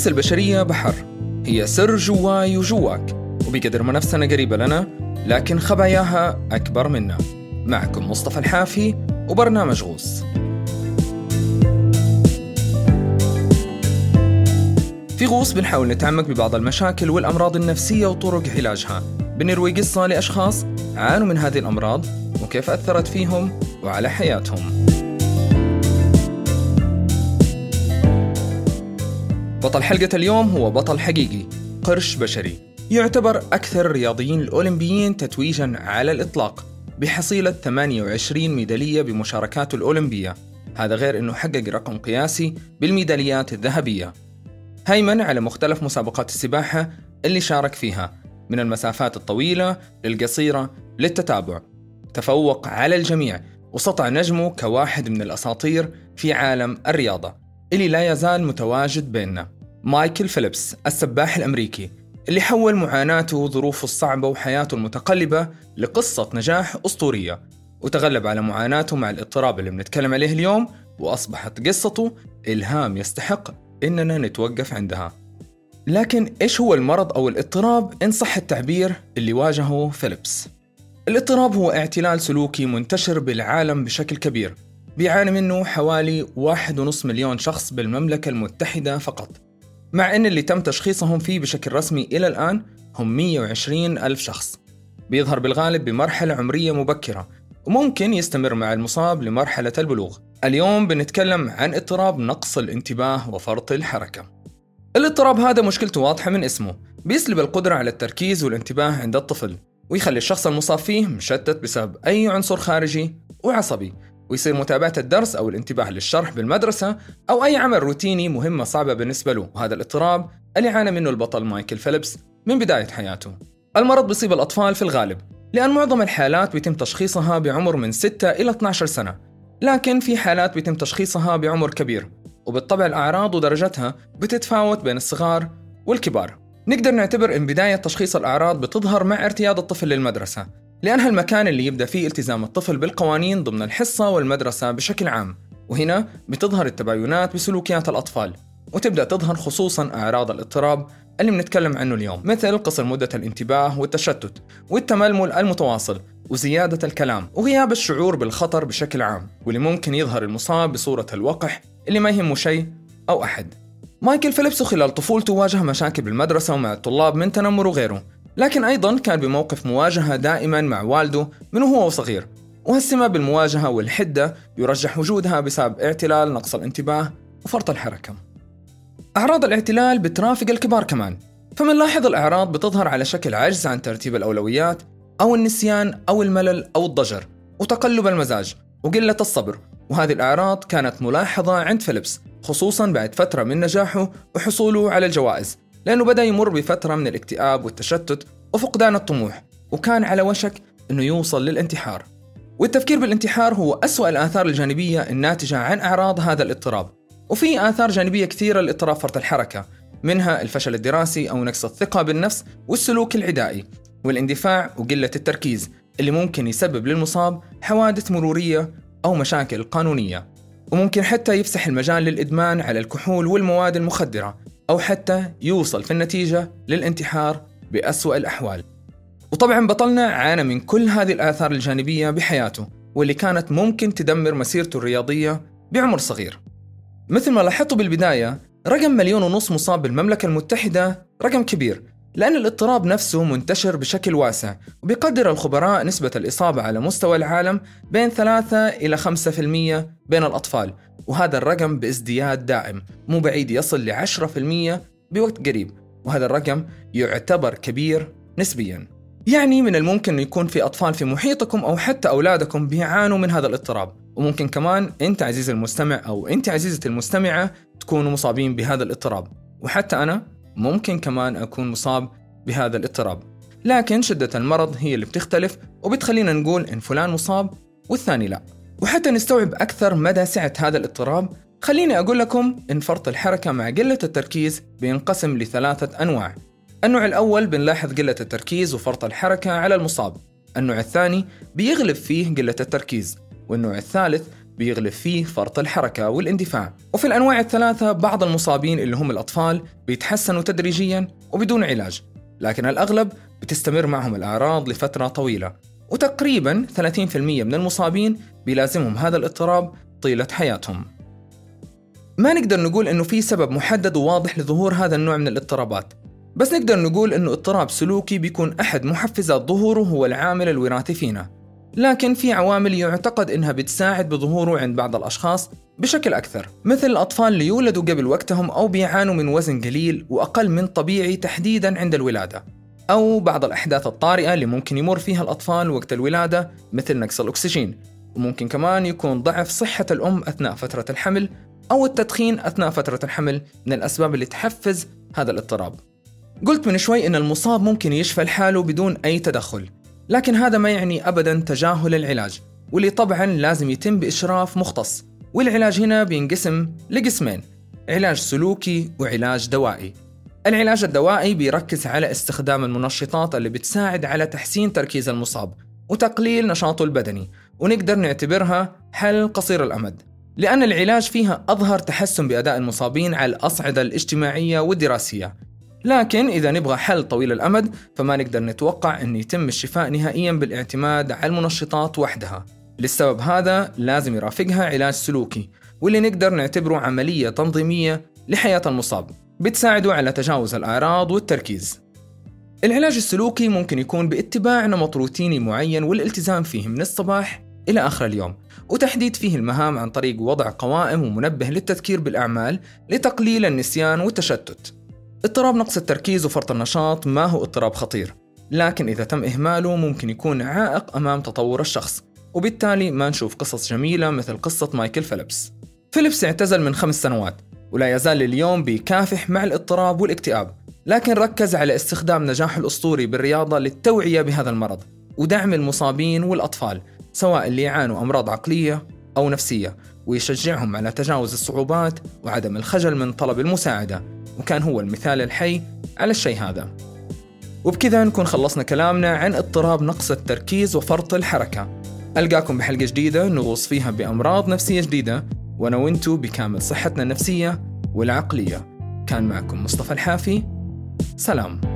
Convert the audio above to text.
النفس البشرية بحر. هي سر جواي وجواك وبقدر ما نفسنا قريبة لنا لكن خباياها أكبر منا. معكم مصطفى الحافي وبرنامج غوص. في غوص بنحاول نتعمق ببعض المشاكل والأمراض النفسية وطرق علاجها. بنروي قصة لأشخاص عانوا من هذه الأمراض وكيف أثرت فيهم وعلى حياتهم. بطل حلقة اليوم هو بطل حقيقي قرش بشري. يعتبر أكثر الرياضيين الأولمبيين تتويجا على الإطلاق بحصيلة 28 ميدالية بمشاركاته الأولمبية. هذا غير أنه حقق رقم قياسي بالميداليات الذهبية. هيمن على مختلف مسابقات السباحة اللي شارك فيها من المسافات الطويلة للقصيرة للتتابع. تفوق على الجميع وسطع نجمه كواحد من الأساطير في عالم الرياضة. اللي لا يزال متواجد بيننا. مايكل فيليبس السباح الأمريكي اللي حول معاناته وظروفه الصعبة وحياته المتقلبة لقصة نجاح أسطورية. وتغلب على معاناته مع الاضطراب اللي بنتكلم عليه اليوم وأصبحت قصته إلهام يستحق إننا نتوقف عندها. لكن إيش هو المرض أو الاضطراب؟ إن صح التعبير اللي واجهه فيليبس. الاضطراب هو اعتلال سلوكي منتشر بالعالم بشكل كبير. بيعاني منه حوالي واحد ونص مليون شخص بالمملكة المتحدة فقط. مع أن اللي تم تشخيصهم فيه بشكل رسمي إلى الآن هم 120 ألف شخص. بيظهر بالغالب بمرحلة عمرية مبكرة وممكن يستمر مع المصاب لمرحلة البلوغ. اليوم بنتكلم عن اضطراب نقص الانتباه وفرط الحركة. الاضطراب هذا مشكلته واضحة من اسمه بيسلب القدرة على التركيز والانتباه عند الطفل ويخلي الشخص المصاب فيه مشتت بسبب أي عنصر خارجي وعصبي. ويصير متابعة الدرس أو الانتباه للشرح بالمدرسة أو أي عمل روتيني مهمة صعبة بالنسبة له. وهذا الاضطراب اللي عانى منه البطل مايكل فيليبس من بداية حياته. المرض بيصيب الأطفال في الغالب لأن معظم الحالات بيتم تشخيصها بعمر من 6 إلى 12 سنة. لكن في حالات بيتم تشخيصها بعمر كبير وبالطبع الأعراض ودرجتها بتتفاوت بين الصغار والكبار. نقدر نعتبر إن بداية تشخيص الأعراض بتظهر مع ارتياد الطفل للمدرسة. لأنها المكان اللي يبدأ فيه التزام الطفل بالقوانين ضمن الحصة والمدرسة بشكل عام وهنا بتظهر التباينات بسلوكيات الأطفال وتبدأ تظهر خصوصا أعراض الاضطراب اللي بنتكلم عنه اليوم مثل قصر مدة الانتباه والتشتت والتململ المتواصل وزيادة الكلام وغياب الشعور بالخطر بشكل عام واللي ممكن يظهر المصاب بصورة الوقح اللي ما يهمه شيء أو أحد. مايكل فيليبس خلال طفولته واجه مشاكل بالمدرسة ومع الطلاب من تنمر وغيره لكن أيضا كان بموقف مواجهة دائما مع والده من وهو صغير وهالسمة بالمواجهة والحدة يرجح وجودها بسبب اعتلال نقص الانتباه وفرط الحركة. أعراض الاعتلال بترافق الكبار كمان فمنلاحظ الأعراض بتظهر على شكل عجز عن ترتيب الأولويات أو النسيان أو الملل أو الضجر وتقلب المزاج وقلة الصبر. وهذه الأعراض كانت ملاحظة عند فيليبس خصوصا بعد فترة من نجاحه وحصوله على الجوائز. لأنه بدأ يمر بفترة من الاكتئاب والتشتت وفقدان الطموح وكان على وشك أنه يوصل للانتحار. والتفكير بالانتحار هو أسوأ الآثار الجانبية الناتجة عن أعراض هذا الاضطراب. وفي آثار جانبية كثيرة لاضطراب فرط الحركة منها الفشل الدراسي أو نقص الثقة بالنفس والسلوك العدائي والإندفاع وقلة التركيز اللي ممكن يسبب للمصاب حوادث مرورية أو مشاكل قانونية. وممكن حتى يفسح المجال للإدمان على الكحول والمواد المخدرة. أو حتى يوصل في النتيجة للانتحار بأسوأ الأحوال. وطبعا بطلنا عانى من كل هذه الآثار الجانبية بحياته واللي كانت ممكن تدمر مسيرته الرياضية بعمر صغير. مثل ما لاحظتوا بالبداية رقم مليون ونص مصاب بالمملكة المتحدة رقم كبير. لأن الاضطراب نفسه منتشر بشكل واسع. وبيقدر الخبراء نسبة الإصابة على مستوى العالم بين 3 إلى 5% بين الأطفال وهذا الرقم بازدياد دائم. مو بعيد يصل ل 10% بوقت قريب وهذا الرقم يعتبر كبير نسبيا. يعني من الممكن أن يكون في أطفال في محيطكم أو حتى أولادكم بيعانوا من هذا الاضطراب. وممكن كمان أنت عزيزي المستمع أو أنت عزيزتي المستمعة تكونوا مصابين بهذا الاضطراب. وحتى أنا ممكن كمان أكون مصاب بهذا الاضطراب. لكن شدة المرض هي اللي بتختلف وبتخلينا نقول إن فلان مصاب والثاني لا. وحتى نستوعب أكثر مدى سعة هذا الاضطراب خليني أقول لكم إن فرط الحركة مع قلة التركيز بينقسم لثلاثة أنواع. النوع الأول بنلاحظ قلة التركيز وفرط الحركة على المصاب. النوع الثاني بيغلب فيه قلة التركيز. والنوع الثالث بيغلب فيه فرط الحركة والاندفاع. وفي الأنواع الثلاثة بعض المصابين اللي هم الأطفال بيتحسنوا تدريجيا وبدون علاج لكن الأغلب بتستمر معهم الأعراض لفترة طويلة. وتقريبا 30% من المصابين بيلازمهم هذا الاضطراب طيلة حياتهم. ما نقدر نقول إنه في سبب محدد وواضح لظهور هذا النوع من الاضطرابات. بس نقدر نقول إنه اضطراب سلوكي بيكون أحد محفزات ظهوره هو العامل الوراثي فينا. لكن في عوامل يعتقد إنها بتساعد بظهوره عند بعض الأشخاص بشكل أكثر مثل الأطفال اللي يولدوا قبل وقتهم أو بيعانوا من وزن قليل وأقل من طبيعي تحديدا عند الولادة أو بعض الأحداث الطارئة اللي ممكن يمر فيها الأطفال وقت الولادة مثل نقص الأكسجين وممكن كمان يكون ضعف صحة الأم أثناء فترة الحمل أو التدخين أثناء فترة الحمل من الأسباب اللي تحفز هذا الاضطراب. قلت من شوي إن المصاب ممكن يشفى لحاله بدون أي تدخل. لكن هذا ما يعني ابدا تجاهل العلاج واللي طبعا لازم يتم بإشراف مختص. والعلاج هنا بينقسم لقسمين علاج سلوكي وعلاج دوائي. العلاج الدوائي بيركز على استخدام المنشطات اللي بتساعد على تحسين تركيز المصاب وتقليل نشاطه البدني ونقدر نعتبرها حل قصير الأمد. لأن العلاج فيها أظهر تحسن بأداء المصابين على الأصعدة الاجتماعية والدراسية. لكن إذا نبغى حل طويل الأمد فما نقدر نتوقع أن يتم الشفاء نهائيا بالاعتماد على المنشطات وحدها. للسبب هذا لازم يرافقها علاج سلوكي واللي نقدر نعتبره عملية تنظيمية لحياة المصاب. بتساعده على تجاوز الأعراض والتركيز. العلاج السلوكي ممكن يكون باتباع نمط روتيني معين والالتزام فيه من الصباح إلى آخر اليوم وتحديد فيه المهام عن طريق وضع قوائم ومنبه للتذكير بالأعمال لتقليل النسيان والتشتت. اضطراب نقص التركيز وفرط النشاط ما هو اضطراب خطير لكن إذا تم إهماله ممكن يكون عائق أمام تطور الشخص وبالتالي ما نشوف قصص جميلة مثل قصة مايكل فيليبس. فيليبس اعتزل من خمس سنوات ولا يزال اليوم بيكافح مع الاضطراب والاكتئاب لكن ركز على استخدام نجاحه الأسطوري بالرياضة للتوعية بهذا المرض ودعم المصابين والأطفال سواء اللي يعانوا أمراض عقلية أو نفسية ويشجعهم على تجاوز الصعوبات وعدم الخجل من طلب المساعدة. وكان هو المثال الحي على الشيء هذا. وبكذا نكون خلصنا كلامنا عن اضطراب نقص التركيز وفرط الحركة. ألقاكم بحلقة جديدة نغوص فيها بأمراض نفسية جديدة وأنا وإنتو بكامل صحتنا النفسية والعقلية. كان معكم مصطفى الحافي. سلام.